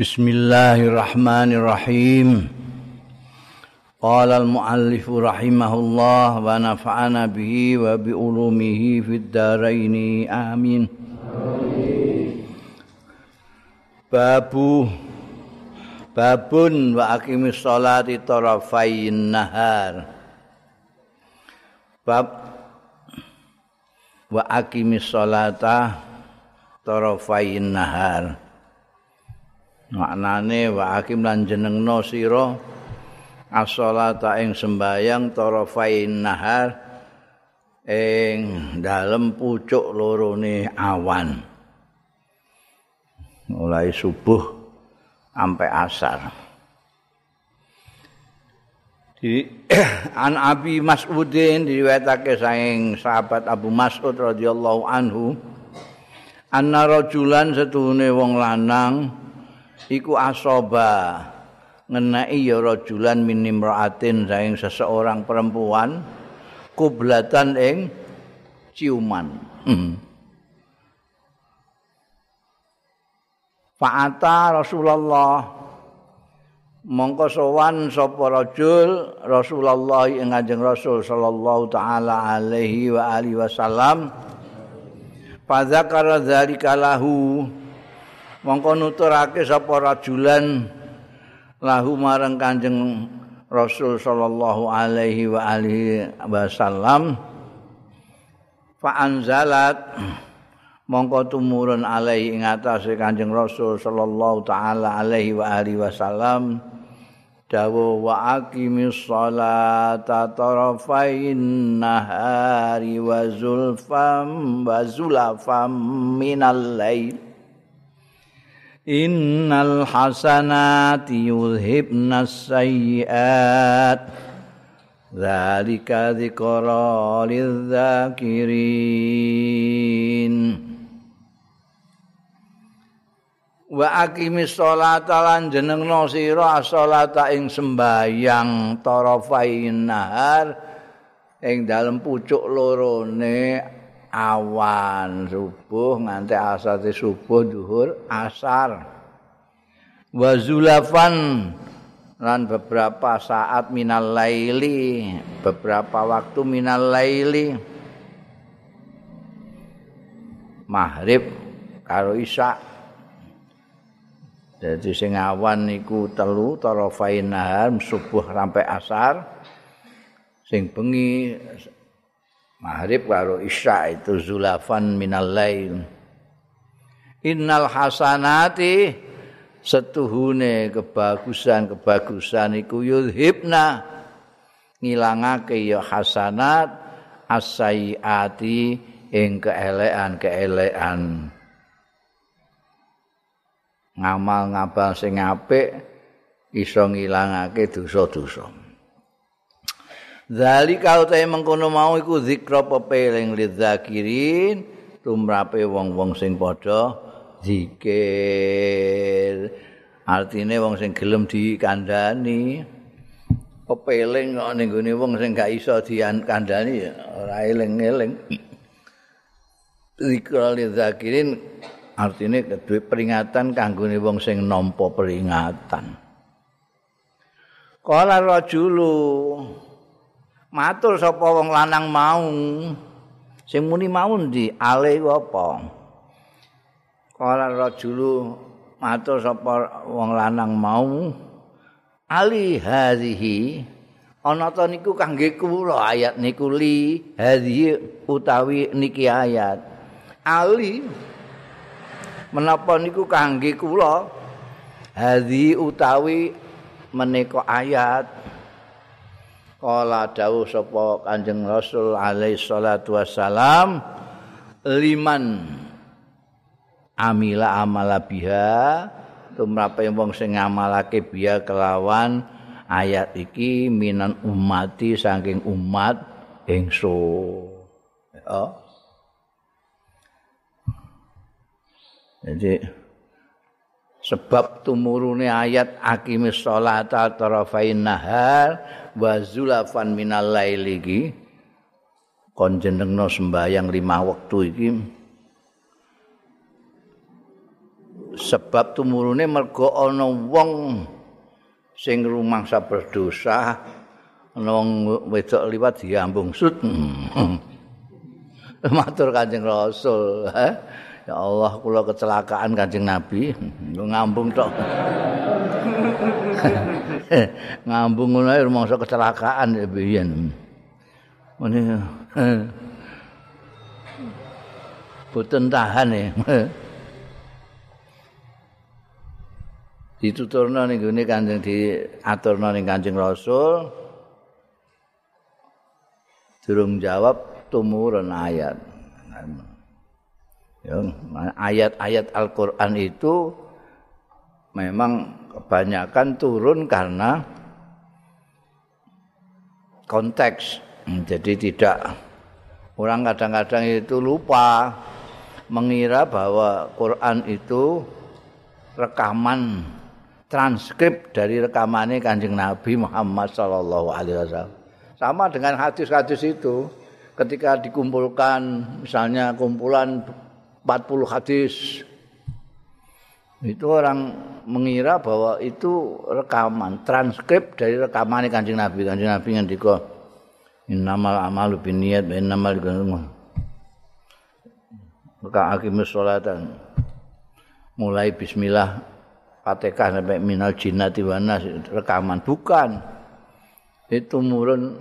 Bismillahirrahmanirrahim. Qala al-muallif rahimahullah wa nafa'ana bihi wa bi ulumihi fid dharain. Amin. Babu Babun wa aqimis sholati tarafayn nahar. Bab wa aqimis sholata tarafayn nahar. Maknane wa hakim lan jenengno sira as-shalata ing sembayang tarafain nahar ing dalem pucuk lorone awan. Mulai subuh sampai asar. Di an Abi Mas'udin diriwayatake saking sahabat Abu Mas'ud radhiyallahu anhu anna rajulan setuhune wong lanang iku asoba. Ngenai ya rajulan minim ra'atin saing seseorang perempuan kublatan ing ciuman. Hmm. Fa'ata Rasulullah. Mongko sowan sapa rajul Rasulullah ing Kanjeng Rasul sallallahu taala alaihi wa alihi wasallam. Fadzakara dzalika lahu mongko nuturake sapa rajulan lahu marang Kanjeng Rasul sallallahu alaihi wa alihi wasallam. Fa anzalat mongko tumurun alaihi ing atase Kanjeng Rasul sallallahu taala alaihi wa alihi wasallam. Dawu wa aqimis sholata tarafain nahari wa zulfam wa zulafam minal lail innal hasanati yuzhibna sayyiat dzalika dzikra lidzakirin wa aqimis sholata lan jenengno sira sholata ing sembayang tarafain nahar ing dalem pucuk lorone awan subuh nganti asar subuh zuhur asar. Wa zulafan lan beberapa saat minal laili beberapa waktu minal laili. Maghrib karo isya. Jadi sing awan niku telu tarafain nahar subuh sampai asar. Sing bengi Maghrib karo Isya itu zulafan minal lail. Innal hasanati setuhune kebagusan-kebagusan iku yudhibna ngilangake ya hasanat as-sayyiati ing keelekan-keelekan. Ngamal ngabal sing apik iso ngilangake dosa-dosa. Zalika utahe mengkono mau iku zikra pepeling lidzakirin tumrape wong-wong sing padha zikir. Artine wong sing gelem dikandani pepeling kok ning gone wong sing gak iso dikandani ora eling-eling. Zikra lidzakirin artine kedue peringatan kanggo wong sing nampa peringatan. Kala rajulu matur sapa wong lanang mau? Sing muni mau ndi? Ale apa? Kala rajulu matur sapa wong lanang mau? Ali hadhihi ana ta niku kangge kula ayat niku li hadhihi utawi niki ayat. Ali menapa niku kangge kula hadhi utawi menika ayat Kala dawuh sapa Kanjeng Rasul alaihi salatu wassalam liman amila amala biha tumrape wong sing ngamalake biya kelawan ayat iki minan umati saking umat ingsun. Oh. Jadi sebab tumurune ayat aqimis sholata tarafain nahar wa zulafan minal laili. Iki kon jenengno sembayang lima waktu iki. Sebab tumurune mergo ana wong sing rumangsa berdosa ana wong wedok liwat diambung sut. Matur Kanjeng Rasul eh? Ya Allah kula kecelakaan Kanjeng Nabi. Ngambung tok. Ngambung ngono ae rumangsa kecelakaan ya biyen. Ngene boten tahan ya. Dituturna ning gone Kanjeng diaturna ning Kanjeng Rasul. Durung jawab tumurun ayat. ya, ayat-ayat Al-Qur'an itu memang kebanyakan turun karena konteks jadi tidak orang kadang-kadang itu lupa mengira bahwa Quran itu rekaman transkrip dari rekamannya kanjeng Nabi Muhammad Sallallahu Alaihi Wasallam. Sama dengan hadis-hadis itu, ketika dikumpulkan, misalnya kumpulan 40 hadis, itu orang mengira bahwa itu rekaman, transkrip dari rekamannya kanjeng Nabi. Kanjeng Nabi diko, innamal amalu biniyat, innamal maka akimus sholatan. Mulai bismillah Fatihah sampai minal jinnati wa nas rekaman. Bukan. Itu murun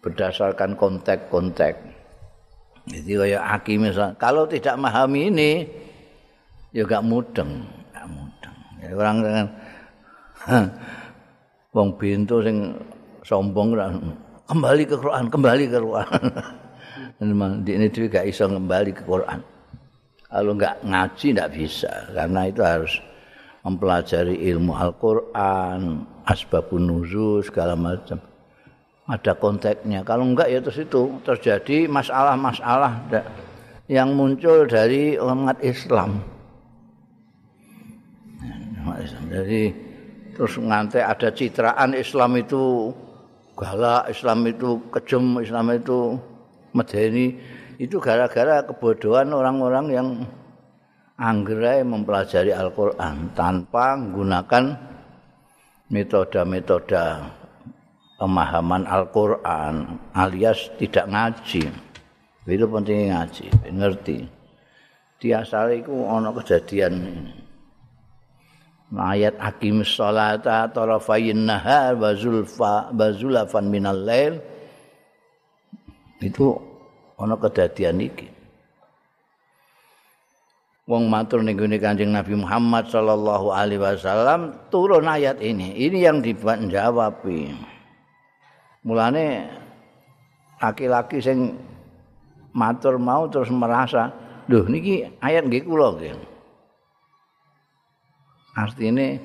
berdasarkan kontek-kontek jadi kayak hakim kalau tidak memahami ini ya gak mudeng gak mudeng. Ya, orang dengan wong bintu sing sombong kembali ke Quran kembali ke Quran. Memang di ini juga iso kembali ke Quran. Kalau nggak ngaji nggak bisa karena itu harus mempelajari ilmu Al-Quran asbabun nuzul segala macam ada konteksnya kalau enggak ya terus itu. Terjadi masalah-masalah yang muncul dari umat Islam. Jadi terus ngantai ada citraan Islam itu galak Islam itu kejem Islam itu medeni. Itu gara-gara kebodohan orang-orang yang anggere mempelajari Al-Qur'an tanpa menggunakan metode-metode pemahaman Al-Qur'an alias tidak ngaji. Itu penting ngaji, ngerti. Di asal itu ana kejadian ayat hakim sholata tarafayin nahar wa zulfa bazulafan minal lail itu ana kedadian iki. Wong matur ning Kanjeng Nabi Muhammad sallallahu alaihi wasallam turun ayat ini. Ini yang dijawab. Mulane laki-laki sing matur mau terus merasa, "Lho niki ayat nggih kula nggih." Artine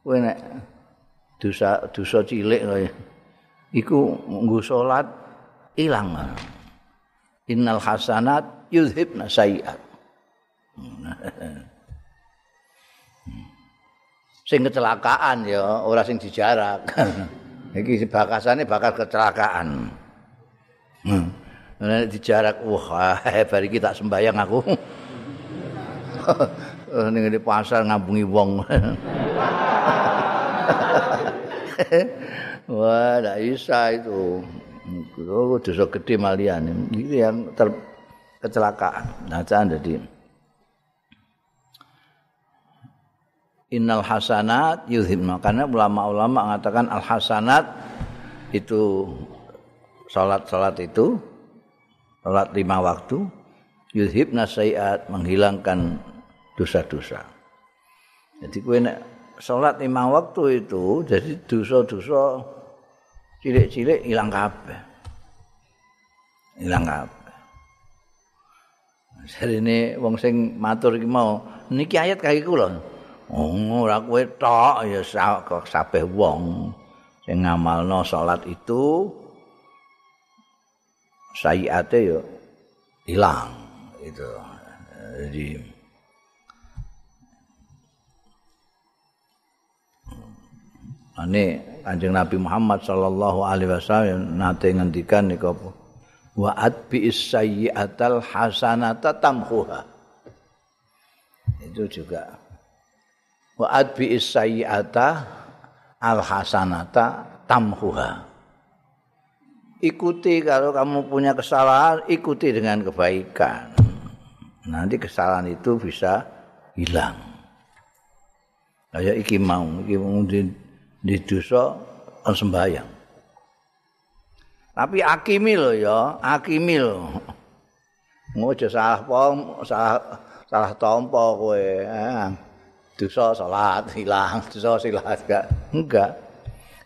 kowe nek dosa dosa cilik kaya iku nggo salat ilang. innal hasanat yuzhibna sayiat sing kecelakaan ya ora sing dijarak iki bakasane bakal kecelakaan hmm. nek dijarak wah bar iki tak sembayang aku ning di pasar ngambungi wong wah ndak bisa itu Oh, dosa gede malian. Ini yang ter kecelakaan. Nah, jadi Innal hasanat yuzhibna karena ulama-ulama mengatakan al hasanat itu salat-salat itu salat lima waktu yuzhibna sayiat menghilangkan dosa-dosa. Jadi kowe nek salat lima waktu itu jadi dosa-dosa cilik-cilik ilang kabeh. Ilang kabeh. Sarene wong sing matur iki mau, niki ayat kaki kula. Oh, ora kowe tok ya kabeh wong sing ngamalno salat itu sayiate ya ilang itu. Jadi ane Kanjeng Nabi Muhammad sallallahu alaihi wasallam nate ngendikan niku apa? Wa atbi sayyi'atal hasanata tamhuha. itu juga wa adbi sayyi'ata al hasanata tamhuha. Ikuti kalau kamu punya kesalahan ikuti dengan kebaikan. Nanti kesalahan itu bisa hilang. Kayak iki mau iki mau di, di dosa sembahyang. Tapi akimi lo ya akimi lo ngojo salah pom salah salah tompo kowe eh. Dosa salat hilang dosa salat enggak enggak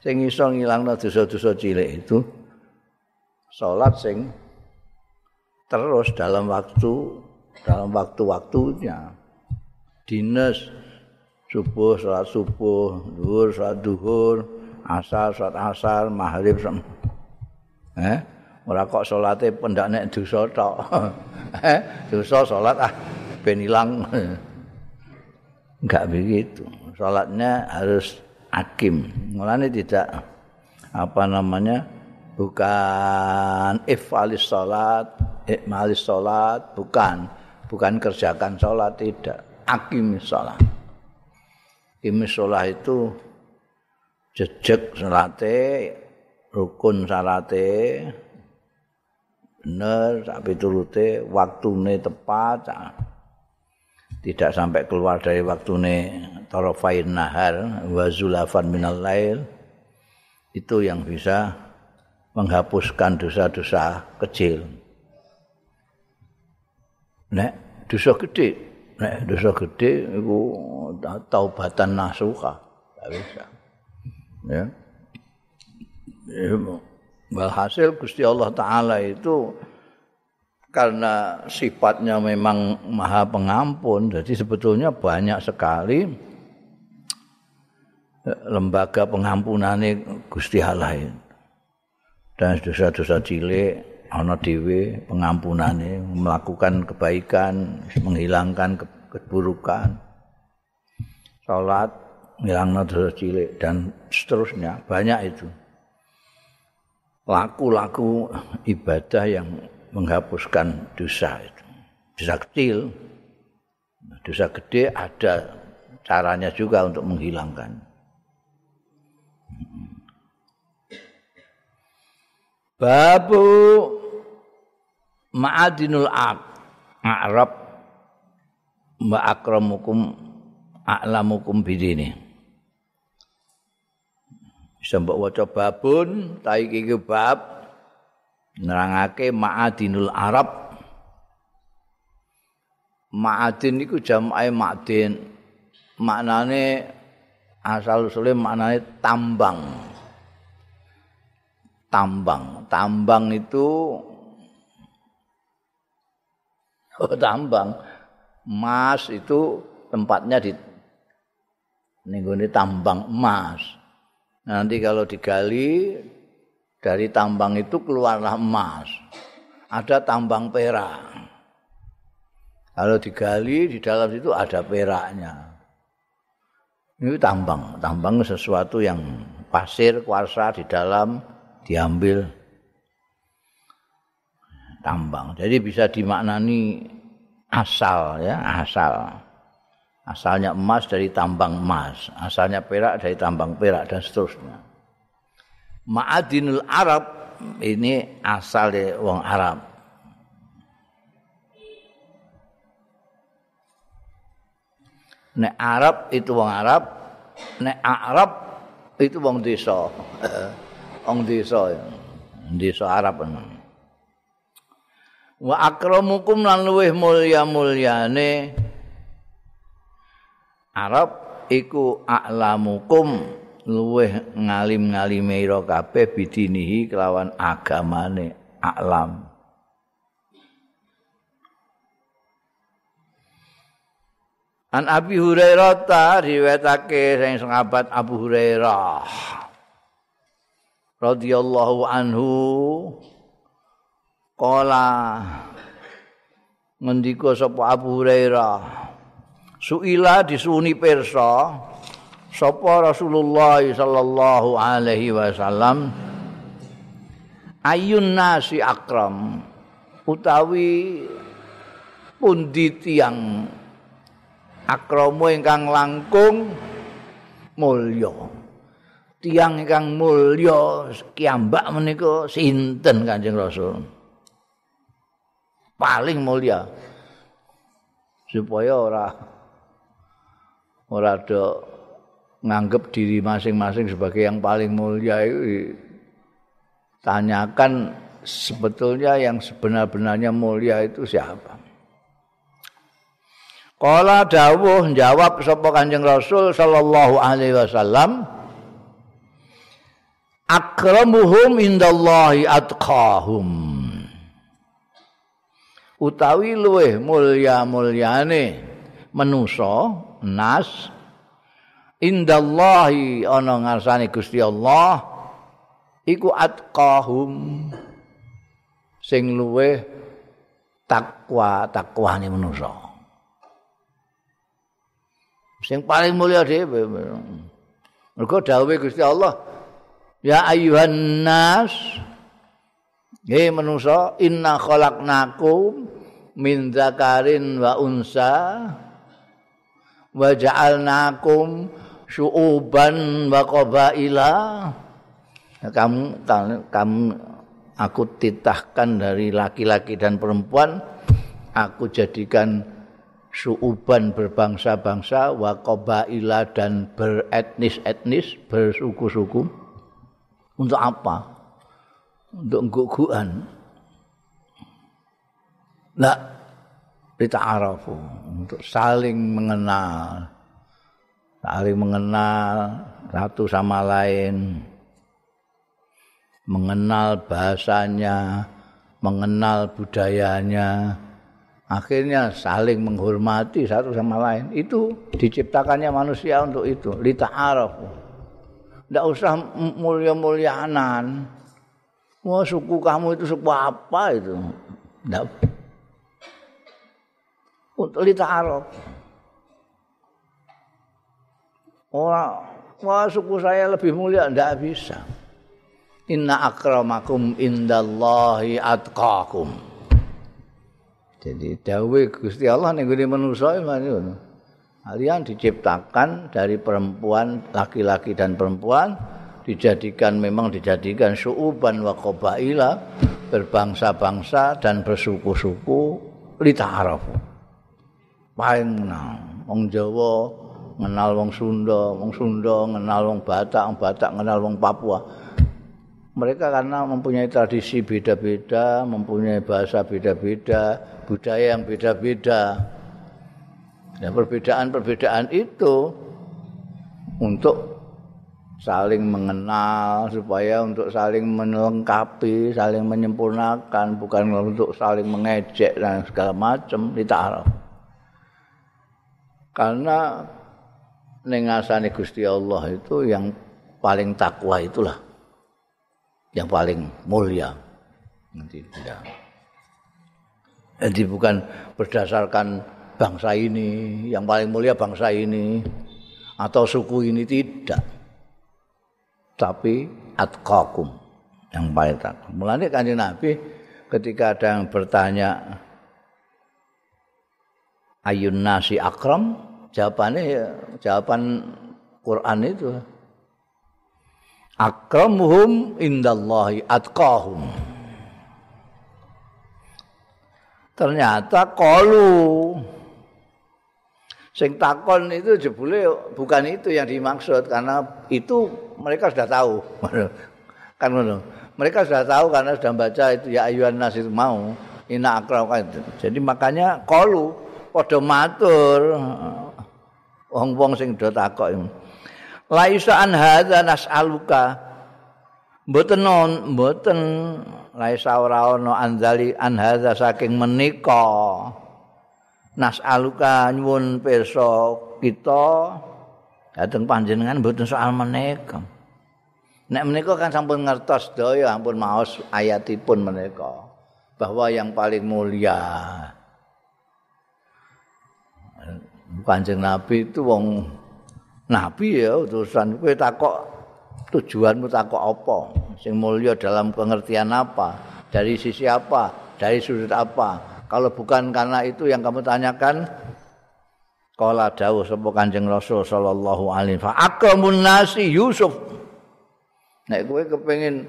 sing iso ngilangno dosa-dosa cilik itu salat sing terus dalam waktu dalam waktu-waktunya dinas subuh salat subuh duhur salat duhur asar salat asar maghrib eh ora kok salate pendak nek dosa tok. Eh, dosa salat ah ben ilang. Enggak begitu. Salatnya harus hakim. Mulane tidak apa namanya? bukan ifalis salat, ikmalis salat, bukan. Bukan kerjakan salat tidak. Hakim salat. Hakim salat itu jejak salate rukun salate bener tapi turute waktune tepat tidak sampai keluar dari waktune tarafain nahar wa zulafan minal lail itu yang bisa menghapuskan dosa-dosa kecil. Nek dosa gede nek dosa gede iku taubatan nasuha tidak bisa. Ya Walhasil Gusti Allah Ta'ala itu karena sifatnya memang maha pengampun, jadi sebetulnya banyak sekali lembaga pengampunan Gusti Allah. Dan dosa-dosa cilik, ana dhewe pengampunane melakukan kebaikan, menghilangkan keburukan. Salat ngilangno dosa cilik dan seterusnya, banyak itu. laku-laku ibadah yang menghapuskan dosa itu. Dosa kecil, dosa gede ada caranya juga untuk menghilangkan. Babu ma'adinul ab a'rab ma'akramukum a'lamukum bidini. bisa waca babun ta iki bab nerangake ma'adinul arab. Ma'adin niku jamae ma'din. Maknane asal usule maknane tambang. Tambang. Tambang itu oh, tambang. Emas itu tempatnya di ning tambang emas. Nanti kalau digali dari tambang itu keluarlah emas. Ada tambang perak. Kalau digali di dalam situ ada peraknya. Ini tambang, tambang sesuatu yang pasir, kuarsa di dalam diambil tambang. Jadi bisa dimaknani asal ya, asal. asalnya emas dari tambang emas, asalnya perak dari tambang perak dan seterusnya. Ma'adinul Arab ini asal wong Arab. Nek Arab itu wong Arab, nek Arab itu wong desa. wong desa. Desa Arab. Wa akramukum lan luweh mulya-mulyane Arab iku a'lamukum luweh ngalim-ngalime ira kabeh bidinihi kelawan agamane a'lam An Abi Hurairah ta riwayatake sing sahabat Abu Hurairah radhiyallahu anhu qala ngendika sapa Abu Hurairah? Suila disuni persa sapa Rasulullah sallallahu alaihi wasallam? Ayun nasi akram utawi pundi tiyang. Akramu ingkang langkung mulya. Tiang ingkang mulya kiambak menika sinten Kanjeng Rasul? Paling mulya. Supaya ora ora do nganggep diri masing-masing sebagai yang paling mulia itu tanyakan sebetulnya yang sebenar-benarnya mulia itu siapa. Kala dawuh jawab sapa Kanjeng Rasul sallallahu alaihi wasallam Akramuhum indallahi atqahum. Utawi luweh mulya-mulyane manusa nas indallahi ana ngarsane Gusti Allah iku atqahum sing luweh takwa takwane manusa sing paling mulia dhewe. Mergo dawuhe Gusti Allah, ya ayyuhan nas Hei manusa inna khalaqnakum min dzakarin wa unsa wa ja'alnakum syu'uban wa qabaila. Kamu kamu aku titahkan dari laki-laki dan perempuan. Aku jadikan suuban berbangsa-bangsa wa qabaila dan beretnis-etnis bersuku-suku. Untuk apa? Untuk guguan. Nah kita arafu untuk saling mengenal saling mengenal satu sama lain. Mengenal bahasanya mengenal budayanya. Akhirnya saling menghormati satu sama lain. Itu diciptakannya manusia untuk itu. Lita araf tidak usah mulia-mulianan. Wah suku kamu itu suku apa itu? Tidak untuk lita araf orang wah suku saya lebih mulia tidak bisa inna akramakum indallahi atqakum Jadi dawe Gusti Allah ning gone manusa. Kalian diciptakan dari perempuan, laki-laki dan perempuan dijadikan memang dijadikan suuban wa qabaila berbangsa-bangsa dan bersuku-suku li ta'arafu. Paling menang. Wong Jawa kenal wong Sunda, wong Sunda kenal wong Batak, wong Batak kenal wong Papua. Mereka karena mempunyai tradisi beda-beda, mempunyai bahasa beda-beda, budaya yang beda-beda. Dan perbedaan-perbedaan itu untuk saling mengenal supaya untuk saling melengkapi, saling menyempurnakan, bukan untuk saling mengejek dan segala macam ditaruh. Karena nengasani Gusti Allah itu yang paling takwa itulah yang paling mulia. Nanti tidak. Jadi bukan berdasarkan bangsa ini, yang paling mulia bangsa ini, atau suku ini tidak. Tapi atqakum yang paling takwa. Mulanya kanjeng Nabi ketika ada yang bertanya ayun nasi akram, jawabannya ya, jawaban Quran itu. Akramuhum indallahi atqahum. ternyata kolu sing takon itu jebule bukan itu yang dimaksud karena itu mereka sudah tahu. Kan ngono. Mereka sudah tahu karena sudah baca itu ya ayuhan nas itu mau. Ina akram jadi makanya kolu padha matur wong-wong sing do takok laisa an hadza nas'aluka? Mboten mboten. Laisa ora ana anzali an hadza saking menika? Nasaluka nyuwun pirsa kita. Dateng panjenengan mboten soal menika. Nek menika kan sampun ngertos daya ampun maos ayatipun menika. Bahwa yang paling mulia Kanjeng Nabi itu wong nabi ya utusan kowe takok tujuanmu takok apa sing mulia dalam pengertian apa, dari sisi apa, dari sudut apa. Kalau bukan karena itu yang kamu tanyakan, Kala dawuh sapa Kanjeng Rasul sallallahu alaihi wasallam, "Akramun nasi Yusuf." Nek kowe kepengin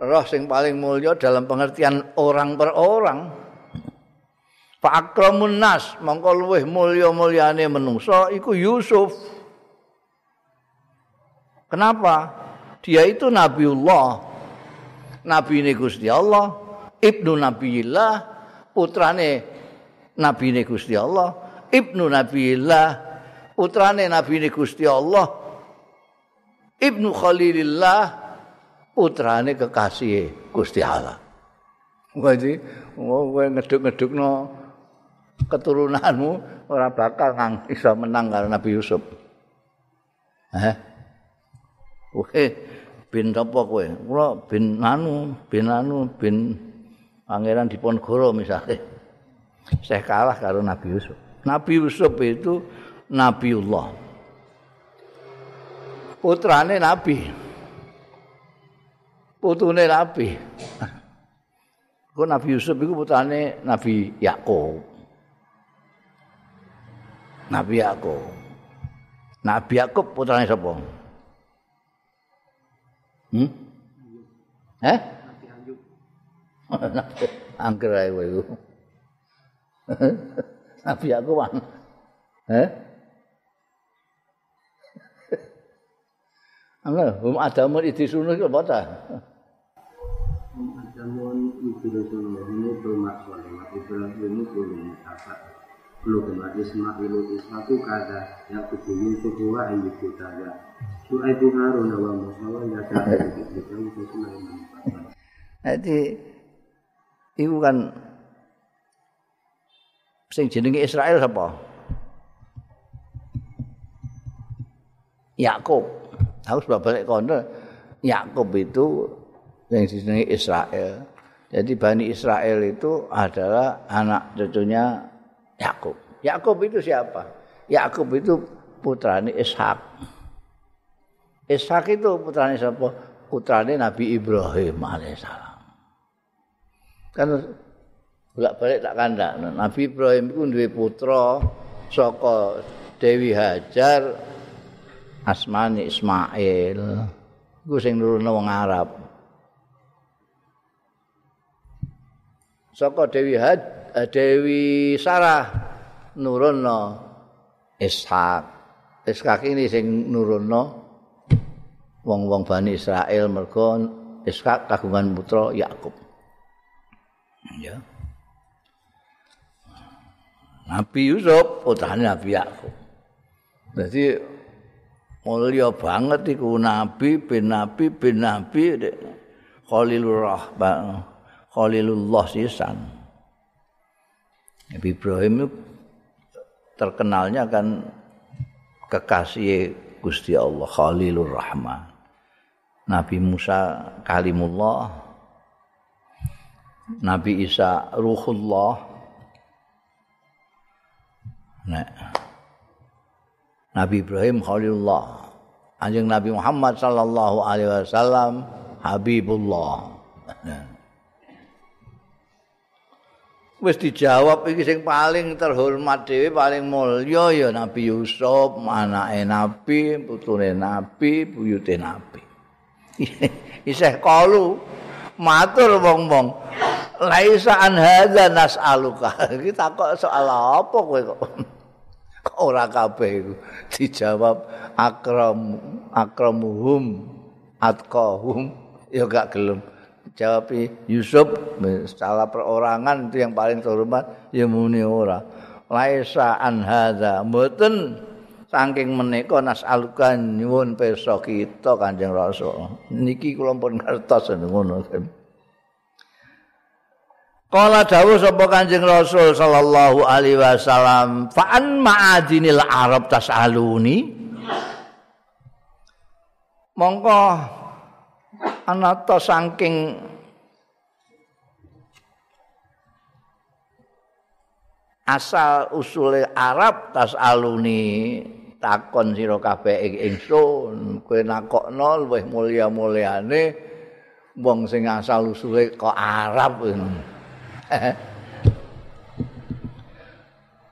roh sing paling mulya dalam pengertian orang per orang, Fa akramun nas mongko luweh mulya-mulyane menungso iku Yusuf. Kenapa? Dia itu Nabiullah. Nabi ini Gusti Allah, ibnu Nabiillah, putrane Nabi ini Gusti Allah, ibnu Nabiillah, putrane Nabi ini Gusti Allah, ibnu Khalilillah, putrane kekasih Gusti Allah. Mau gue ngeduk-ngeduk no keturunanmu ora bakal ngang iso menang karo Nabi Yusuf. Eh? Oke, bin apa kowe? Kula bin anu, bin anu, bin Pangeran Diponegoro misalnya. Saya kalah karo Nabi Yusuf. Nabi Yusuf itu Nabiullah. Putrane Nabi. Putune Nabi. Kok Nabi Yusuf itu putrane Nabi Yakub. Nabi Yakub. Nabi Yakub putrane sapa? Hmm? Eh? Angger ae iku. Nabi Yakub kan. Eh? Ana, hum adamun idisunuh iku apa ta? Adamun idisunuh ini bermaksud Ibrahim itu apa? Lu kemar Ismail Ismail kada yang kudu Yusuf wa ayyuku kada. Suaibu Harun wa Musa wa ya Jadi itu kan sing jenenge Israel sapa? Yakub. Aku sudah balik kono. Yakub itu yang jenenge Israel. Jadi Bani Israel itu adalah anak cucunya Yakub. Yakub itu siapa? Yakub itu putrane Ishak. Ishak itu putrane siapa? Putrane Nabi Ibrahim alaihissalam. Kan bolak balik tak kandak. Nabi Ibrahim itu duwe putra saka Dewi Hajar asmane Ismail. Iku sing nuruno wong Arab. Saka Dewi Hajar Dewi Sarah nurunno Ishak. Ishak ini sing nurunno wong-wong Bani Israel mergo Ishak kagungan putra Yakub. Ya. Nabi Yusuf putrane Nabi Yakub. Jadi mulia banget iku nabi bin nabi bin nabi Khalilur Rahman Khalilullah sisan. Nabi Ibrahim itu terkenalnya kan kekasih Gusti Allah Khalilur Rahman. Nabi Musa Kalimullah. Nabi Isa Ruhullah. Nah. Nabi Ibrahim Khalilullah. Anjing Nabi Muhammad sallallahu alaihi wasallam Habibullah. Nah. wis dijawab iki sing paling terhormat dhewe paling mulya ya Nabi Yusuf anake Nabi putune Nabi buyute Nabi. Isih kalu matur wong-wong. Laisa an hadza nas'aluka? Iki takok soal apa kowe kok? Ora kabeh iku? Dijawab akram akramuhum atqahum. Ya gak gelem jawab Yusuf secara perorangan itu yang paling terhormat. Ya muni ora. Laisa an hadza. Mboten. Saking menika nasalukan nyuwun pirsa kita Kanjeng Rasul. Niki kula pun ngertos ngono. Kala dawuh sapa Kanjeng Rasul sallallahu alaihi wasallam fa an ma'adinil arab tasaluni? Mongko anata saking asal usule Arab tas aluni takon sira kabeh ing ingsun. Kowe nakokno luwih mulya-mulyane wong sing asal usule kok Arab.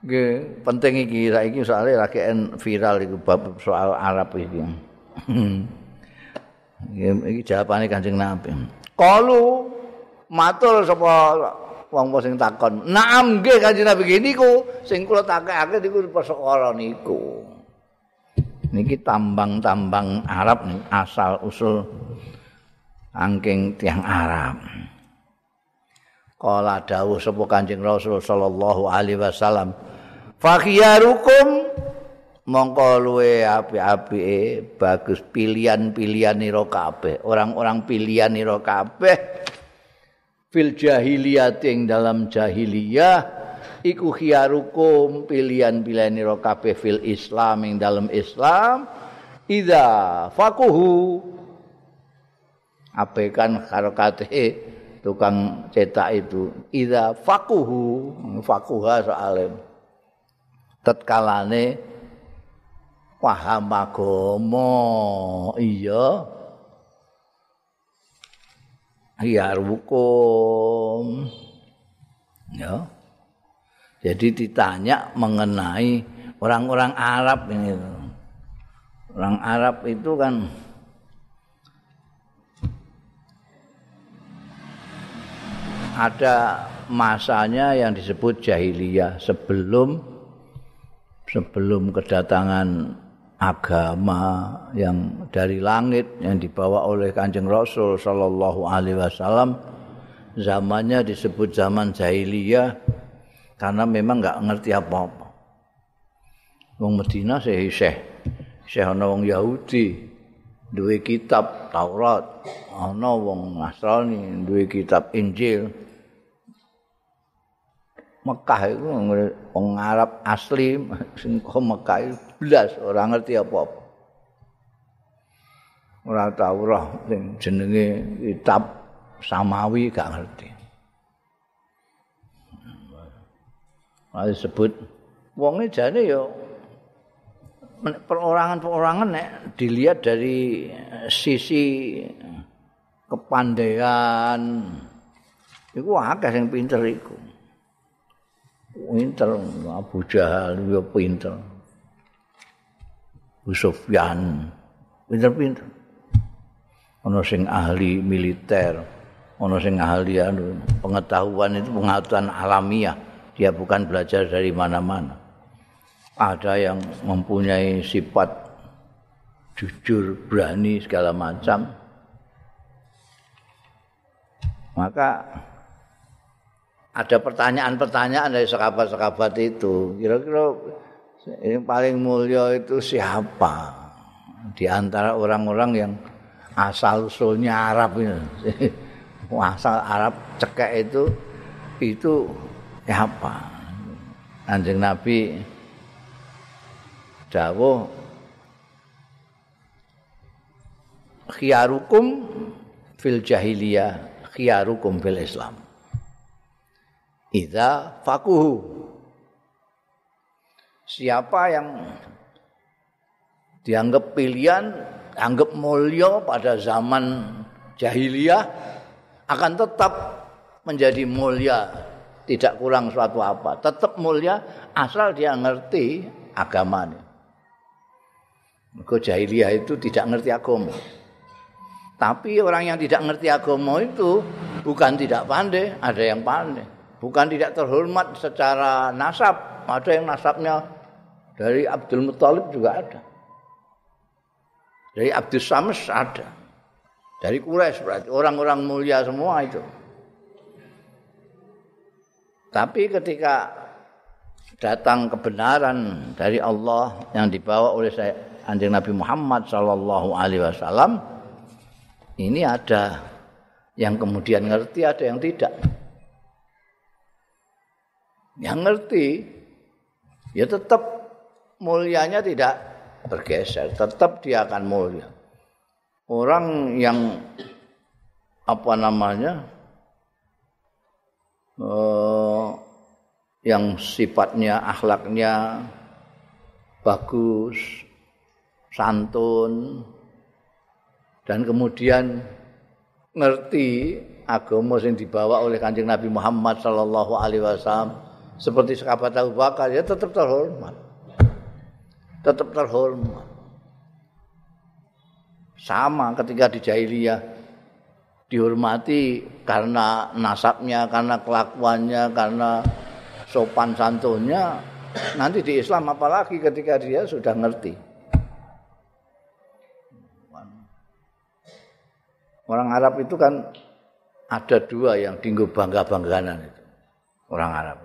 Nggih, penting iki. Saiki soalé lagi viral iku bab soal Arab iki. iki jawabane Kanjeng Nabi. Kalu matur sapa wong sing takon. Naam nggih Kanjeng Nabi gini ku sing kula takekake niku persoalan niku. Niki tambang-tambang Arab nih, asal usul angking tiang Arab. Kala dawuh sapa Kanjeng Rasul sallallahu alaihi wasallam, "Fakhiyarukum mongko luwe apik-apike bagus pilihan-pilihan ira kabeh, orang-orang pilihan ira kabeh. Fil jahiliyah ing dalam jahiliyah iku khiyarukum pilihan-pilihan ira kabeh fil Islam ing dalam Islam. Idza fakuhu apekan harokate tukang cetak itu. Ida fakuhu fakuha soalnya. Tetkalane paham agama iya. Iya hukum ya. Jadi ditanya mengenai orang-orang Arab ini. Orang Arab itu kan ada masanya yang disebut jahiliyah sebelum sebelum kedatangan agama yang dari langit yang dibawa oleh Kanjeng Rasul sallallahu alaihi wasallam zamannya disebut zaman jahiliyah karena memang nggak ngerti apa-apa. Wong Medina sih Syekh Syekh ana wong Yahudi duwe kitab Taurat, ana wong Nasrani duwe kitab Injil. Mekah itu wong Arab asli sing Mekah itu blas ora ngerti apa-apa. Ora tau roh sing jenenge kitab samawi gak ngerti. Lalu sebut wonge jane ya perorangan-perorangan nek dilihat dari sisi kepandaian iku akeh sing pinter iku. Pinter Abu Jahal yo pinter. Abu Sufyan pinter-pinter. Ana sing ahli militer, ana sing ahli anu pengetahuan itu pengetahuan alamiah. Dia bukan belajar dari mana-mana. ada yang mempunyai sifat jujur, berani segala macam. Maka ada pertanyaan-pertanyaan dari sekabat-sekabat itu. Kira-kira yang paling mulia itu siapa? Di antara orang-orang yang asal usulnya Arab ini. asal Arab cekek itu itu siapa? Anjing Nabi dawuh khiyarukum fil jahiliyah khiyarukum fil islam idza fakuhu siapa yang dianggap pilihan anggap mulia pada zaman jahiliyah akan tetap menjadi mulia tidak kurang suatu apa tetap mulia asal dia ngerti agamanya Mergo jahiliyah itu tidak ngerti agama. Tapi orang yang tidak ngerti agama itu bukan tidak pandai, ada yang pandai. Bukan tidak terhormat secara nasab, ada yang nasabnya dari Abdul Muthalib juga ada. Dari Abdul Sams ada. Dari Quraisy berarti orang-orang mulia semua itu. Tapi ketika datang kebenaran dari Allah yang dibawa oleh saya Anjing Nabi Muhammad sallallahu alaihi wasallam ini ada yang kemudian ngerti ada yang tidak. Yang ngerti ya tetap mulianya tidak bergeser, tetap dia akan mulia. Orang yang apa namanya? Uh, yang sifatnya akhlaknya bagus, santun dan kemudian ngerti agama yang dibawa oleh Kanjeng Nabi Muhammad sallallahu alaihi wasallam seperti sahabat Abu Bakar ya tetap terhormat. Tetap terhormat. Sama ketika di jahiliyah dihormati karena nasabnya, karena kelakuannya, karena sopan santunnya. Nanti di Islam apalagi ketika dia sudah ngerti. Orang Arab itu kan ada dua yang tinggal bangga-bangganan itu. Orang Arab.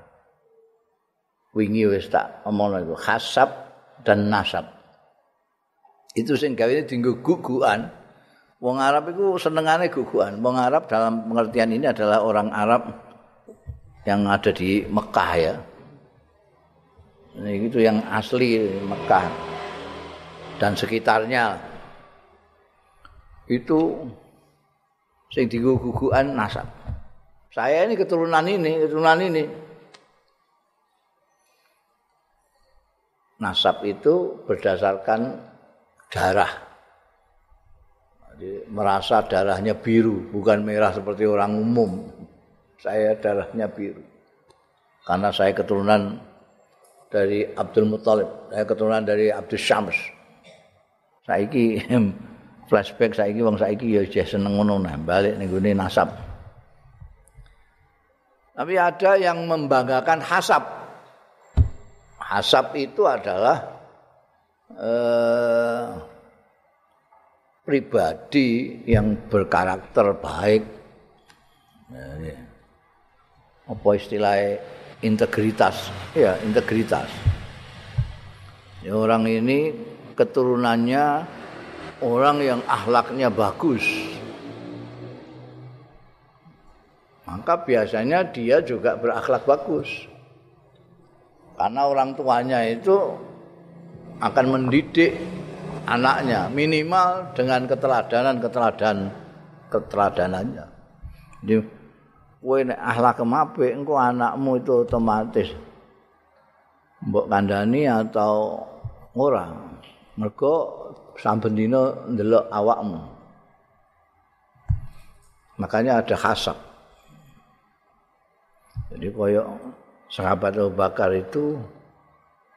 Wingi wis tak omong itu hasab dan nasab. Itu sing gawe tinggal guguan. Wong Arab itu senengane guguan. Wong Arab dalam pengertian ini adalah orang Arab yang ada di Mekah ya. Ini itu yang asli Mekah dan sekitarnya. Itu sing digugukan nasab. Saya ini keturunan ini, keturunan ini. Nasab itu berdasarkan darah. Jadi merasa darahnya biru, bukan merah seperti orang umum. Saya darahnya biru. Karena saya keturunan dari Abdul Muthalib, saya keturunan dari Abdul Syams. Saiki flashback saiki wong saiki ya seneng ngono nah balik ning nasab. Tapi ada yang membanggakan hasab. Hasab itu adalah eh, pribadi yang berkarakter baik. Apa istilahnya integritas? Ya, integritas. Ya, orang ini keturunannya orang yang akhlaknya bagus maka biasanya dia juga berakhlak bagus karena orang tuanya itu akan mendidik anaknya minimal dengan keteladanan keteladan keteladanannya jadi kowe nek akhlak kemape engko anakmu itu otomatis mbok kandhani atau ora mergo saben dina ndelok awakmu. Makanya ada hasab. Jadi koyo sahabat Abu Bakar itu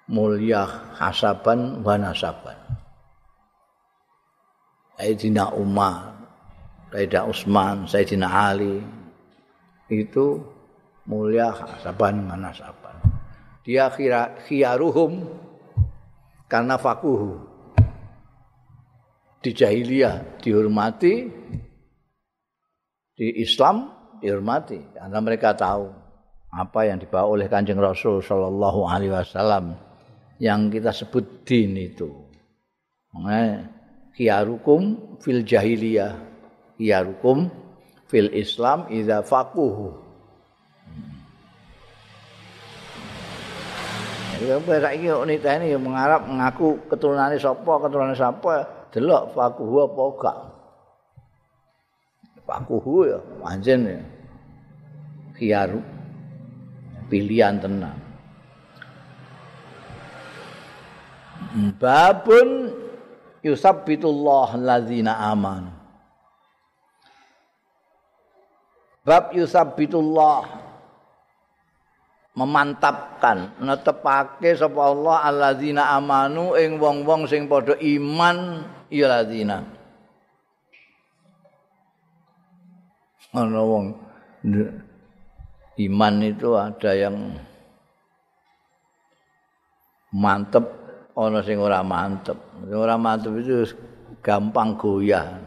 mulia hasaban wa nasaban. Sayyidina Umar, Sayyidina Utsman, Sayyidina Ali itu mulia hasaban wa nasaban. Dia khiyaruhum karena fakuhu. di jahiliyah dihormati di Islam dihormati karena mereka tahu apa yang dibawa oleh Kanjeng Rasul sallallahu alaihi wasallam yang kita sebut din itu. Khiyarukum fil jahiliyah, khiyarukum fil Islam idza faquhu. Ya, saiki ini mengarap mengaku keturunannya sapa, keturunannya sapa, delok fakuhu apa gak. Fakuhu ya pancen ya. Khiyaru pilihan tenang. Babun yusabbitullah alladzina aman. Bab yusabbitullah memantapkan netepake sapa Allah alladzina amanu ing wong-wong sing padha iman ya ladzina ana wong iman itu ada yang mantep ana sing ora mantep. Ora mantep itu gampang goyah.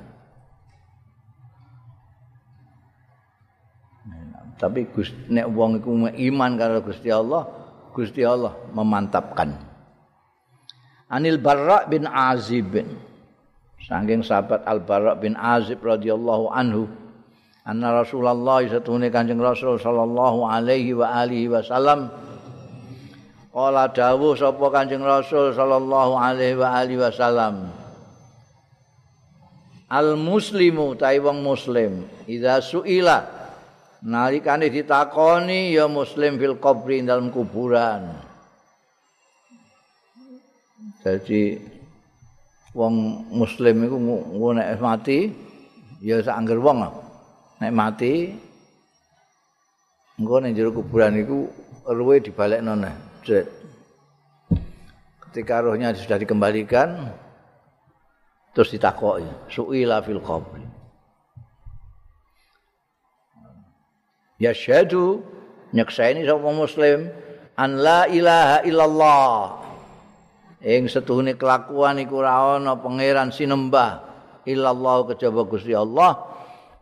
Tapi nek wong iku iman karo Gusti Allah Gusti Allah memantapkan. Anil Barra bin Azib. Saking sahabat Al Barra bin Azib radhiyallahu anhu anna Rasulullah satune Kanjeng Rasul sallallahu alaihi wa alihi wasallam. Kala dawuh sapa Kanjeng Rasul sallallahu alaihi wa alihi wasallam. Al muslimu ta wong muslim idza suila nalikane ditakoni ya muslim fil qabri dalam kuburan. Jadi wong muslim iku nek mati ya sak angger wong nek mati engko ning jero kuburan iku ruwe dibalekno neh. Ketika rohnya sudah dikembalikan terus ditakoki, su'ila fil qabri. Ya syahadu nyekseni sapa muslim an la ilaha illallah. Ing setuhune kelakuan iku ora ana pangeran sinembah illallah kejaba Gusti Allah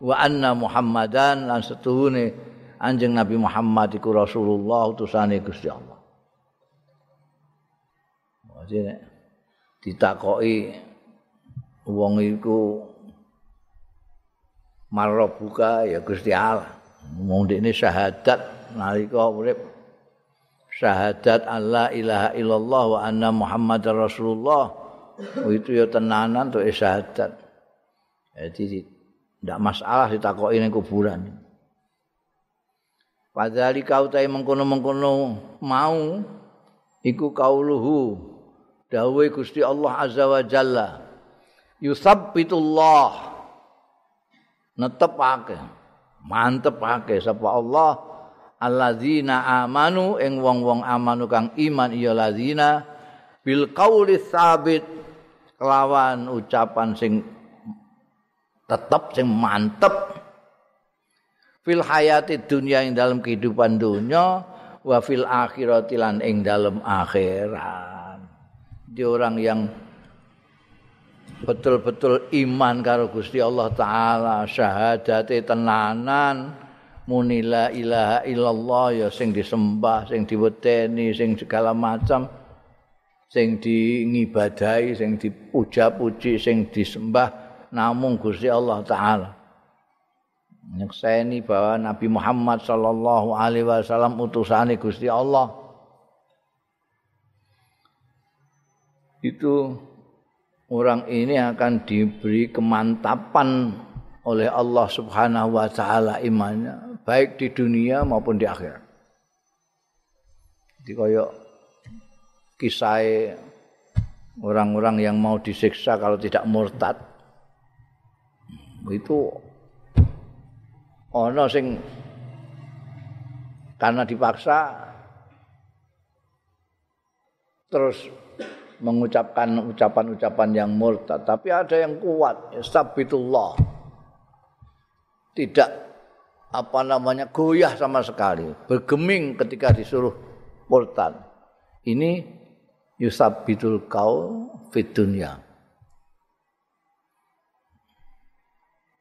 wa anna Muhammadan lan setuhune anjing Nabi Muhammad iku Rasulullah utusane Gusti Allah. Jadi ditakoki wong iku marrobuka ya Gusti Allah. Wong ini syahadat nalika urip syahadat Allah ilaha illallah wa anna Muhammadar Rasulullah. itu ya tenanan tuh syahadat. Jadi tidak masalah ditakoki ning kuburan. Padahal kau tahu mengkono-mengkono mau iku kauluhu dawuh Gusti Allah Azza wa Jalla yusabbitullah netepake mantepake sapa Allah alladzina amanu ing wong-wong amanu kang iman ya ladzina bil qauli sabit kelawan ucapan sing tetep sing mantep. Fil hayati dunia ing dalam kehidupan dunia wa fil akhirati lan ing dalam akhirat. Di orang yang betul-betul iman karo Gusti Allah taala syahadate tenanan munila ilaha illallah ya sing disembah sing diweteni sing segala macam sing diingibadahi sing dipuja-puji sing disembah namung Gusti Allah taala. Nyekseni bahwa Nabi Muhammad sallallahu alaihi wasallam utusane Gusti Allah. Itu orang ini akan diberi kemantapan oleh Allah Subhanahu wa taala imannya baik di dunia maupun di akhirat. Jadi kaya kisah orang-orang yang mau disiksa kalau tidak murtad itu ono sing karena dipaksa terus mengucapkan ucapan-ucapan yang murtad. Tapi ada yang kuat sabitullah tidak apa namanya goyah sama sekali. Bergeming ketika disuruh murtad. Ini yusabitul kau fit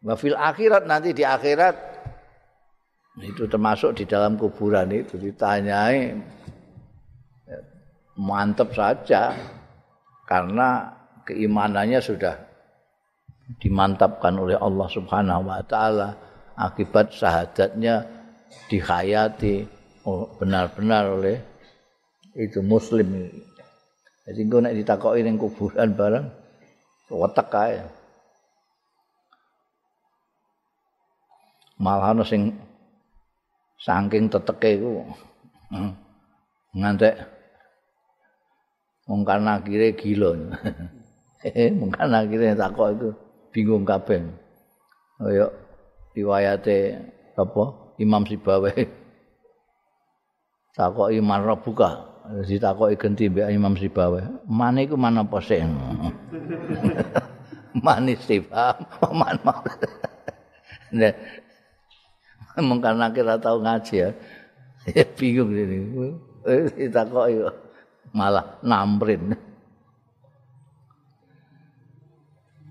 Wafil akhirat nanti di akhirat itu termasuk di dalam kuburan itu ditanyai mantep saja karena keimanannya sudah dimantapkan oleh Allah Subhanahu wa taala. Akibat syahadatnya dihayati oh, benar-benar oleh itu muslim. Jadi gue nek ditakoki ning kuburan bareng wetek kae malah ana sing saking teteke iku hmm, ngantek wong kan akhire gila. Wong kan akhire takok iku bingung kabeh. Kaya riwayate apa Imam Sibawe. Takok Imam Rabuka, ditakoki genti mbek Imam Sibawe. Mane iku mana apa sih? Manis sih, man Nek mungkin akhirnya tahu ngaji ya. bingung ini. Ditakoki malah namrin.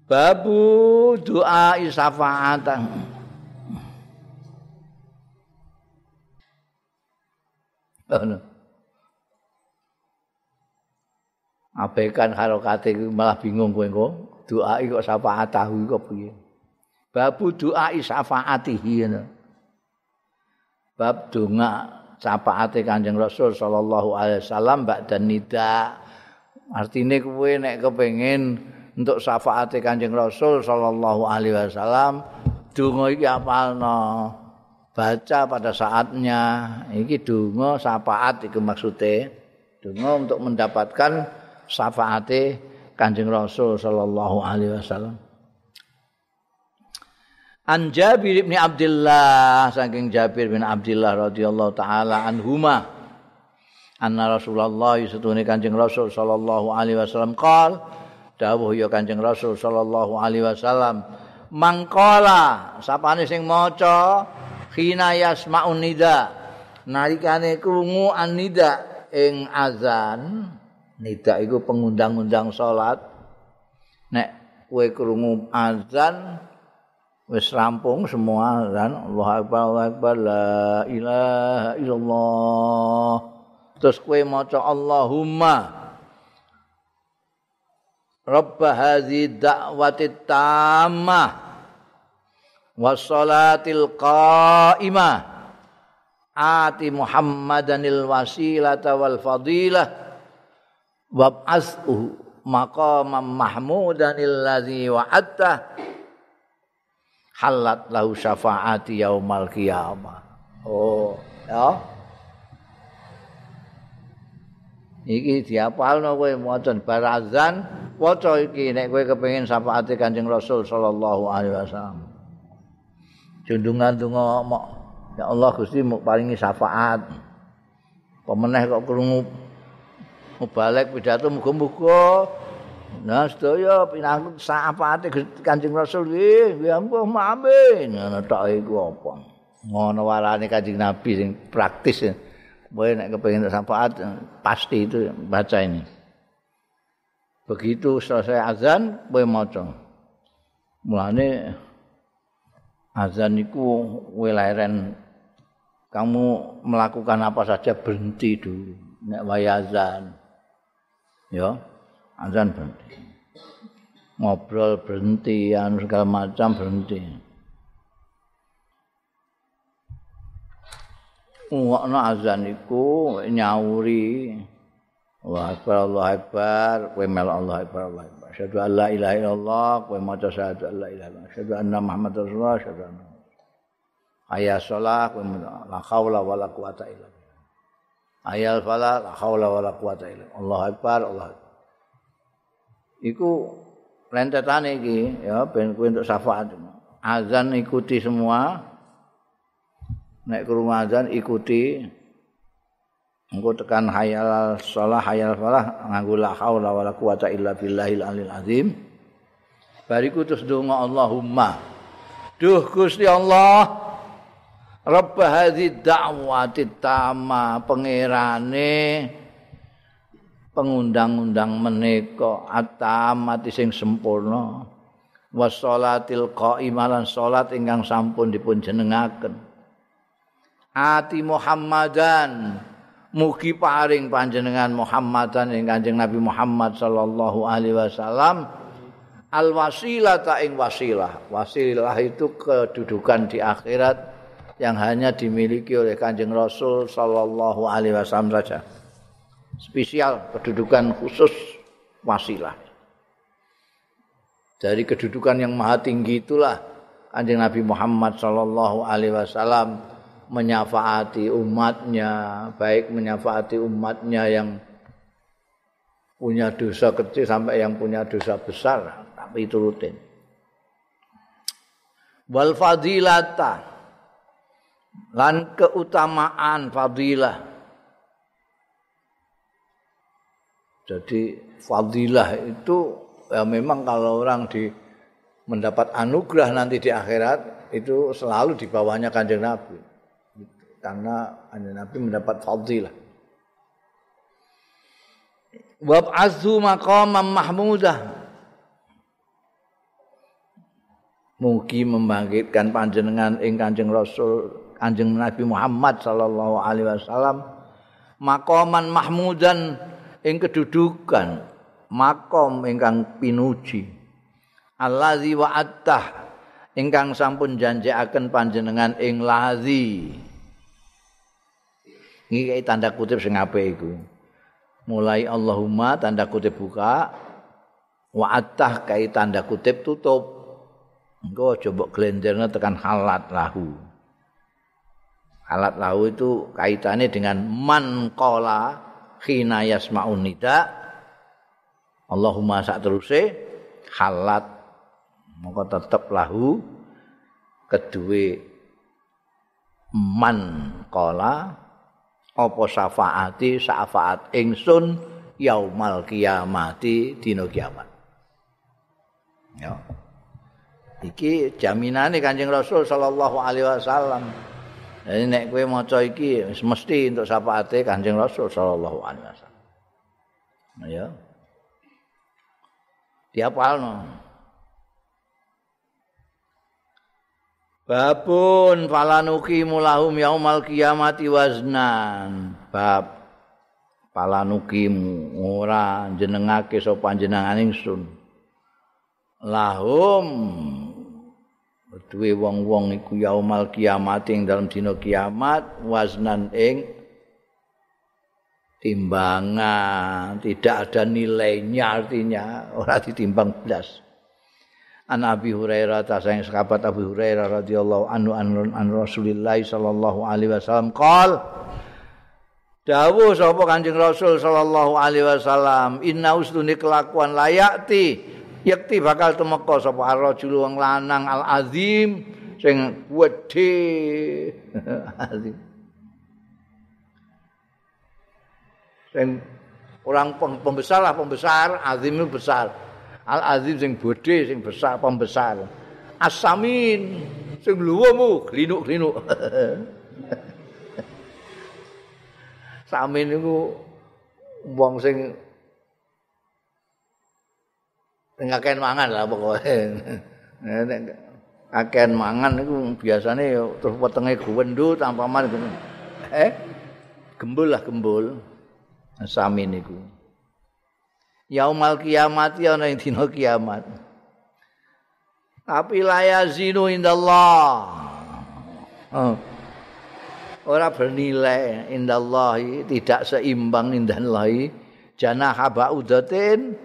Babu doa isafaatan. Ono. Abaikan harokat itu malah bingung kowe kok. Doa kok syafaatahu kok piye? Babu doa isafaatihi. Bab donga syafaate Kanjeng Rasul sallallahu alaihi wasallam dan nida. Artine kowe nek kepengin untuk syafaate Kanjeng Rasul sallallahu alaihi wasallam donga iki apalno. Baca pada saatnya. Iki donga syafaat iku maksude. Donga untuk mendapatkan syafaate Kanjeng Rasul sallallahu alaihi wasallam. An Jabir bin Abdullah saking Jabir bin Abdullah radhiyallahu taala anhuma anna Rasulullah setune Kanjeng Rasul sallallahu alaihi wasallam. Qol dawuh ya Kanjeng Rasul sallallahu alaihi wasallam mangkala sapane sing maca khina yasma'un nida nalikane krungu anida ing azan nida iku pengundang-undang salat. Nek kowe krungu azan wis rampung semua kan? Allah akbar Allah akbar la ilaha illallah. Terus kowe maca Allahumma. Rabb hadzi da'wati tammah wassalatil qa'imah. Ati Muhammadanil wasilata wal fadilah. Wab'ashu maqamam mahmudanil ladzi wa'atta halat lahu syafaati yaumal qiyamah. Oh, ya. Iki diapalno kowe maca barazan, waca iki nek kowe kepengin syafaate Kanjeng Rasul sallallahu alaihi wasallam. Jundungan donga ya Allah Gusti mau paringi syafaat. Pemeneh kok krungu mubalek pidato muga-muga Nah, sedaya pinangkut sapate Kanjeng Rasul nggih, ya ampun amin. Ngono tok iku apa? Ngono warane Kanjeng Nabi sing praktis. Boleh nek kepengin syafaat pasti itu baca ini. Begitu selesai azan, boleh maca. Mulane azan iku weleren kamu melakukan apa saja berhenti dulu nek wayazan. Ya. Azan berhenti. Ngobrol berhenti, anu segala macam berhenti. Ngokno azan iku nyauri. Allah Akbar Allah Akbar kowe melok Allah Akbar Allah Akbar. Asyhadu an la ilaha illallah kowe maca syahadu an la ilaha illallah. Asyhadu anna Muhammad Rasulullah Asyhadu anna Ayat sholat kowe la haula wala quwata illa billah. Ayat falah la haula wala quwata illa Allah Akbar Allah Akbar iku rentetane iki ya ben kuwi untuk syafaat. Azan ikuti semua. Nek krungu azan ikuti. Engko tekan hayal shalah hayal falah nganggo la haula wala quwata illa billahil alil azim. Bariku terus donga Allahumma. Duh Gusti Allah. Rabb hadhihi da'wati tamma pangerane pengundang-undang menika atamati sing sempurna. Wassalatil qaimalan salat ingkang sampun dipun jenengaken ati Muhammadan mugi paring panjenengan Muhammadan ing Kanjeng Nabi Muhammad sallallahu alaihi wasallam. Al wasilah ta ing wasilah. Wasilah itu kedudukan di akhirat yang hanya dimiliki oleh Kanjeng Rasul sallallahu alaihi wasallam saja spesial kedudukan khusus wasilah. Dari kedudukan yang maha tinggi itulah Kanjeng Nabi Muhammad sallallahu alaihi wasallam menyafaati umatnya, baik menyafaati umatnya yang punya dosa kecil sampai yang punya dosa besar, tapi itu rutin. Wal fadilata lan keutamaan fadilah Jadi fadilah itu ya memang kalau orang di mendapat anugerah nanti di akhirat itu selalu di bawahnya kanjeng Nabi. Karena kanjeng Nabi mendapat fadilah. Wab'azu maqamam mahmudah. Mugi membangkitkan panjenengan ing Kanjeng Rasul Kanjeng Nabi Muhammad sallallahu alaihi wasallam maqaman mahmudan ing kedudukan makom ingkang pinuji. Allazi wa'attah ingkang sampun janjiaken panjenengan ing lazi. Iki tanda kutip sing apik iku. Mulai Allahumma tanda kutip buka. Wa'attah kai tanda kutip tutup. Engko coba glendernya tekan halat lahu. Halat lahu itu kaitannya dengan man kola khina yasma'un nida. Allahumma sak teruse halat moko tetep lahu kedue man kala apa syafaati syafaat ingsun yaumal kiamati dina kiamat. Ya. Iki jaminane Kanjeng Rasul sallallahu alaihi wasallam jadi nek kowe maca iki mesti untuk syafaate Kanjeng Rasul sallallahu alaihi wasallam ya diapalno Babun falanuki mulahum yaumal kiamati waznan. Bab falanuki ora jenengake sapa panjenengan ingsun. Lahum duwe wong-wong iku yaumal kiamati ing dalam dina kiamat waznan ing timbangan, tidak ada nilainya artinya ora ditimbang blas. an Abi Hurairah ta sayang sahabat Abu Hurairah radhiyallahu anhu an, an Rasulillah sallallahu alaihi wasallam qol Dawu sapa Kanjeng Rasul sallallahu alaihi wasallam inna ustuni kelakuan layakti yakti bakal temeka sapa ar-rajul wong lanang al-azim sing gedhe sing orang pembesar lah pembesar azim besar Al Azim sing bodhe sing besar pembesar. Asamin sing luwemu glinuk-glinuk. Samin niku wong sing ngaken mangan lah pokoke. Nek aken mangan niku biasane terus wetenge guwendu tanpa man. Eh? Gembul lah gembul. Samin niku. yaumal kiamat ya ana ing dina kiamat tapi layazinu indallah oh. ora bernilai indallah tidak seimbang indallah janah baudatin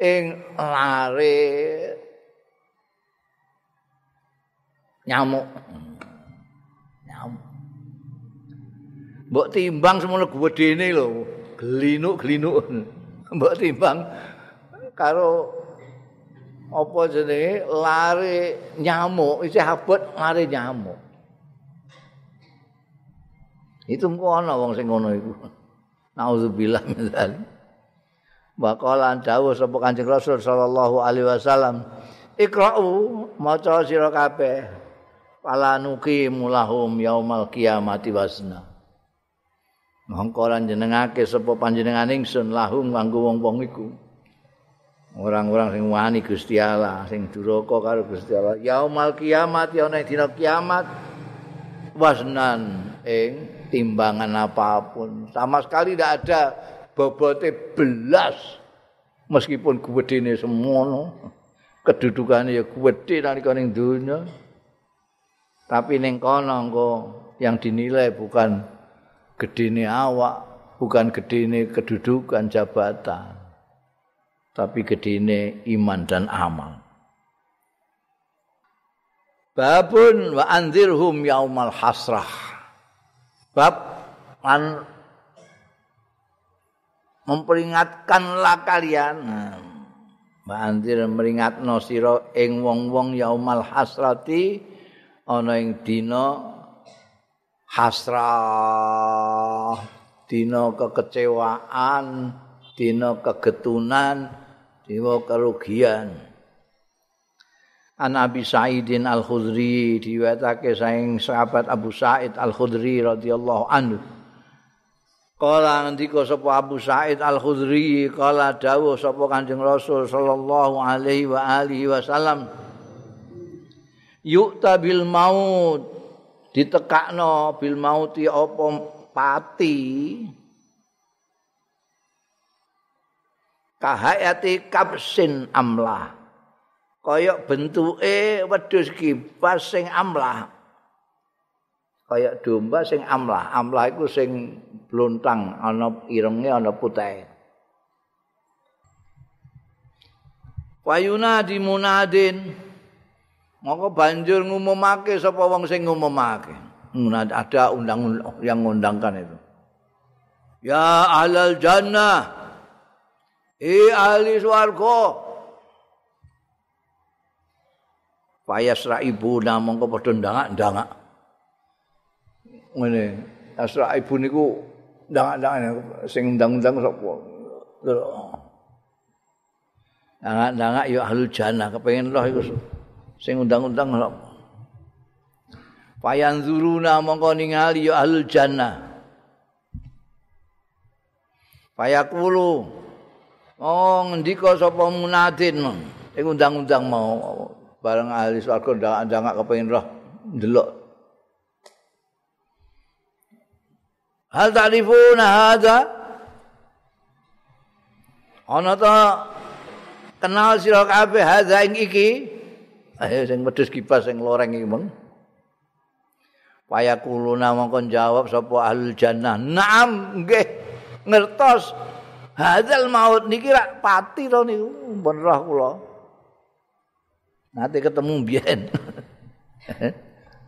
ing lare. Nyamuk. Nyamuk. Mbok timbang semono gedene lho. Glinuk-glinuk mbok timbang karo apa jenenge? Lare nyamuk. Isih abot lare nyamuk. Itu engko ana wong sing ngono iku. Naudzubillah min bakalan dawuh sapa Kanjeng Rasul sallallahu alaihi wasallam ikra'u maca sira kabeh pala nuqimulahum yaumal qiyamati wasna Mongko lan jenengake sapa panjenengan ingsun lahum kanggo wong-wong iku. Orang-orang sing wani Gusti Allah, sing duraka karo Gusti Allah. Yaumal kiamat ya ana dina kiamat wasnan ing timbangan apapun. Sama sekali tidak ada bobote belas. Meskipun gedene semono, kedudukannya ya gede nalika ning donya. Tapi ning kono yang dinilai bukan gedene awak, bukan gedene kedudukan jabatan. Tapi gedene iman dan amal. Babun wa anzirhum yaumal hasrah. Bab an memperingatkanlah kalian. Mbak Andir meringatno sira ing wong-wong yaumal hasrati ana ing dina hasrah, dina kekecewaan, dina kegetunan, dina kerugian. An Abi Sa'idin Al-Khudri diwetake saing sahabat Abu Sa'id Al-Khudri radhiyallahu anhu. Kala ngendika sapa Abu Sa'id Al-Khudri kala dawuh sapa Kanjeng Rasul sallallahu alaihi wa alihi wasallam Yu'ta bil maut. Ditekakno bil mauti apa pati? Kahayati kapsin amlah. Kaya bentuke wedhus kibas sing amlah kaya domba sing amlah amlah iku sing blontang ana irenge ana putih Wayuna di munadin Maka banjur ngumumake sapa wong sing ngumumake. Ada undang yang ngundangkan itu. Ya ahlal jannah. I ahli swarga. Fayasra ibu mongko padha ndangak-ndangak. Ngene, asra ibu niku ndangak-ndangak sing undang-undang sapa. Ndangak-ndangak ya ahlul jannah kepengin roh iku sing undang-undang sapa. Fayanzuruna mongko ningali ya ahlul jannah. Fayaqulu Oh ngendika sapa munadin ing undang-undang mau bareng ahli swarga ndang-ndang kepengin roh ndelok Hal ta'rifuna hadza Ana ta kenal sira kabeh hadza ing iki ayo sing wedhus kipas sing loreng iki mong Payakuluna mongkon jawab sapa ahlul jannah Naam nggih ngertos hadzal maut niki rak pati to niku pun roh kula nanti ketemu biyen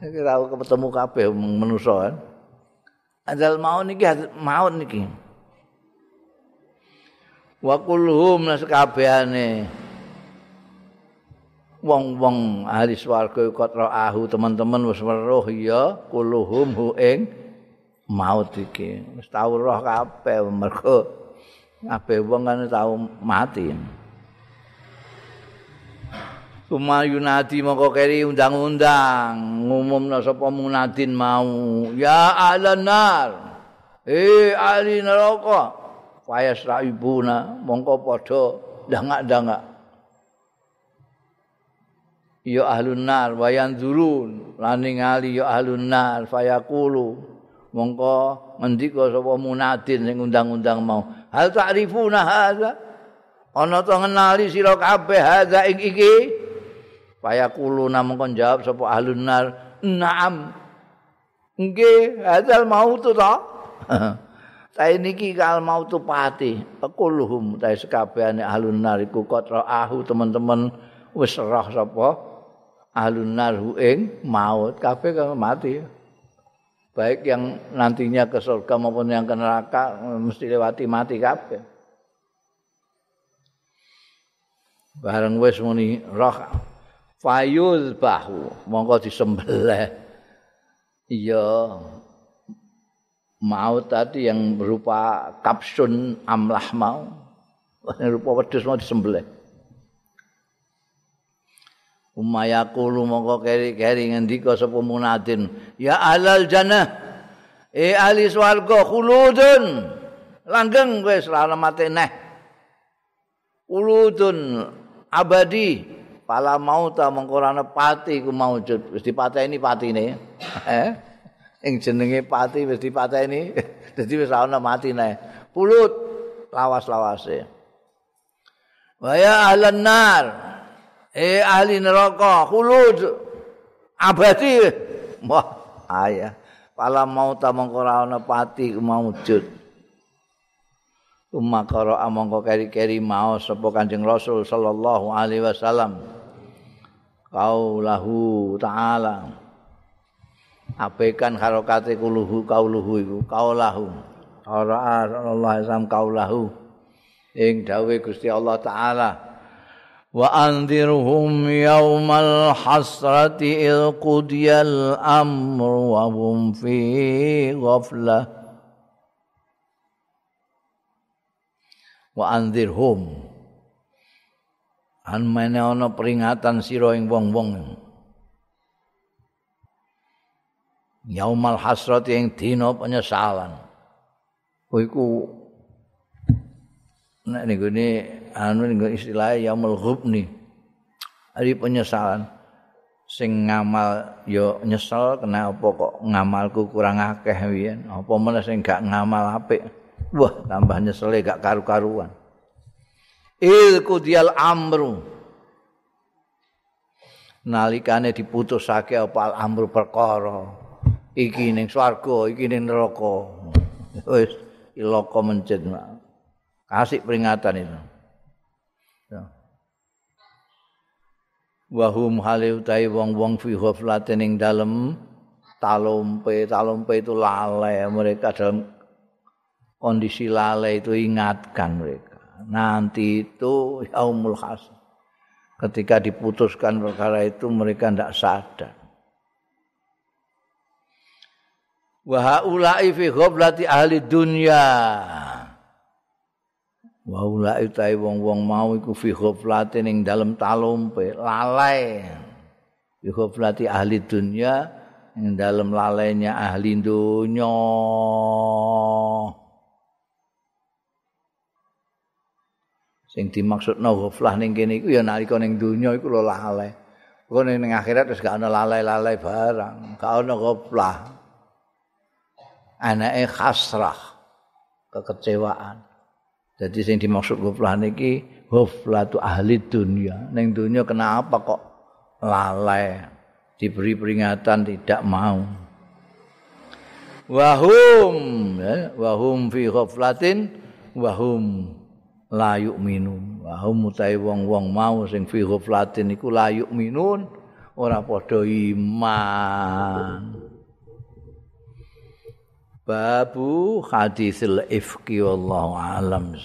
iki ra ketemu kabeh manusa kan hadzal maut niki maut niki. Wa kulhum sakabehane wong-wong ahli swarga katra ahu teman-teman wis weruh ya kulhum hu ing maut iki. Wis tau roh kabeh mergo kabeh wong kan tau mati. Sumayunati moko keri undang-undang. Ngumumna sapa munadin mau. Ya ahlan eh ahli neraka. Fayas raibuna. Mongko padha dangak-dangak. Ya ahlun nar wayan zurun lan ningali ya ahlun nar fayaqulu mongko ngendika sapa munadin sing undang-undang mau. Hal ta'rifuna hadza? Ana to ngenali sira kabeh hadza ing iki fayaquluna mongko jawab sapa ahlun nar. Na'am. Nggih hadzal mautu ta? Ta niki kal mautu pati. Kulluhum ta sekabehane ahlun nar iku kotra ahu teman-teman. Wis roh sapa ahlun nar ing maut. Kabeh mati. Baik yang nantinya ke surga maupun yang ke neraka mesti lewati mati kabeh. Bareng wis muni roh fayuz bahu mongko disembelih. Iya mau tadi yang berupa kapsun amlah mau berupa wedhus mau disembelih. Umayakulu mongko keri-keri ngendika sapa munadin, ya alal jannah. Eh ahli swarga khuludun. Langgeng kowe selama mati neh. Khuludun abadi. Pala mauta mongko ana pati ku maujud. Wis dipateni patine. Eh? Ing jenenge pati wis dipateni. Dadi wis ana mati neh. Khulud lawas-lawase. Wa ya ahlan nar. eh ahli neraka khulud abadi wah ayah pala mau ta mongko ora ana pati maujud umakara amangka keri-keri mau sapa Kanjeng Rasul sallallahu alaihi wasallam qaulahu ta'ala. Abaikan harakati kuluhu kauluhu iku qaulahu ora alaihi wasallam qaulahu ing dawuh Gusti Allah taala wa andhirhum yaumal hasrati il qudiyal amru wa hum fi ghaflah. Wa andhirhum an mene ana peringatan sira ing wong-wong. Yaumal hasrat ing dina penyesalan. Kuwi nek niku anu niku istilah yaumul ghubni. Hari penyesalan. Sing ngamal yo nyesel kena apa kok ngamalku kurang akeh wiyen? Apa meneh sing gak ngamal apik? Wah tambah nyesel gak karu-karuan il kudial amru nalikane diputusake apa al amru perkara iki ning swarga iki ning neraka wis iloko mencet kasih peringatan itu. Ya. Wahum hale utahe wong-wong fi ghaflatin ing dalem talompe, talompe itu lalai mereka dalam kondisi lalai itu ingatkan mereka. Nanti itu yaumul khas. ketika diputuskan perkara itu mereka tidak sadar. Wa haula'i fi ghablati ahli dunya. Wa haula'i tai wong-wong mau iku fi ghablati ning dalem talumpe, lalai. Fi ghablati ahli dunya ing dalem lalainya ahli dunya. Sing dimaksudna ghaflah ning kene iku ya nalika ning donya iku lho lalai. Kok ning akhirat wis gak ana lalai-lalai barang, gak ana ghaflah. Anake khasrah, kekecewaan. Jadi sing dimaksud ghaflah niki ghaflatu ahli dunya. Ning donya kenapa kok lalai? Diberi peringatan tidak mau. Wahum, ya, wahum fi ghaflatin wahum la yu'minun wa hum wong-wong mau sing fi ghaflatin iku la yu'minun ora padha iman. Babu hadisil ifki wallahu alam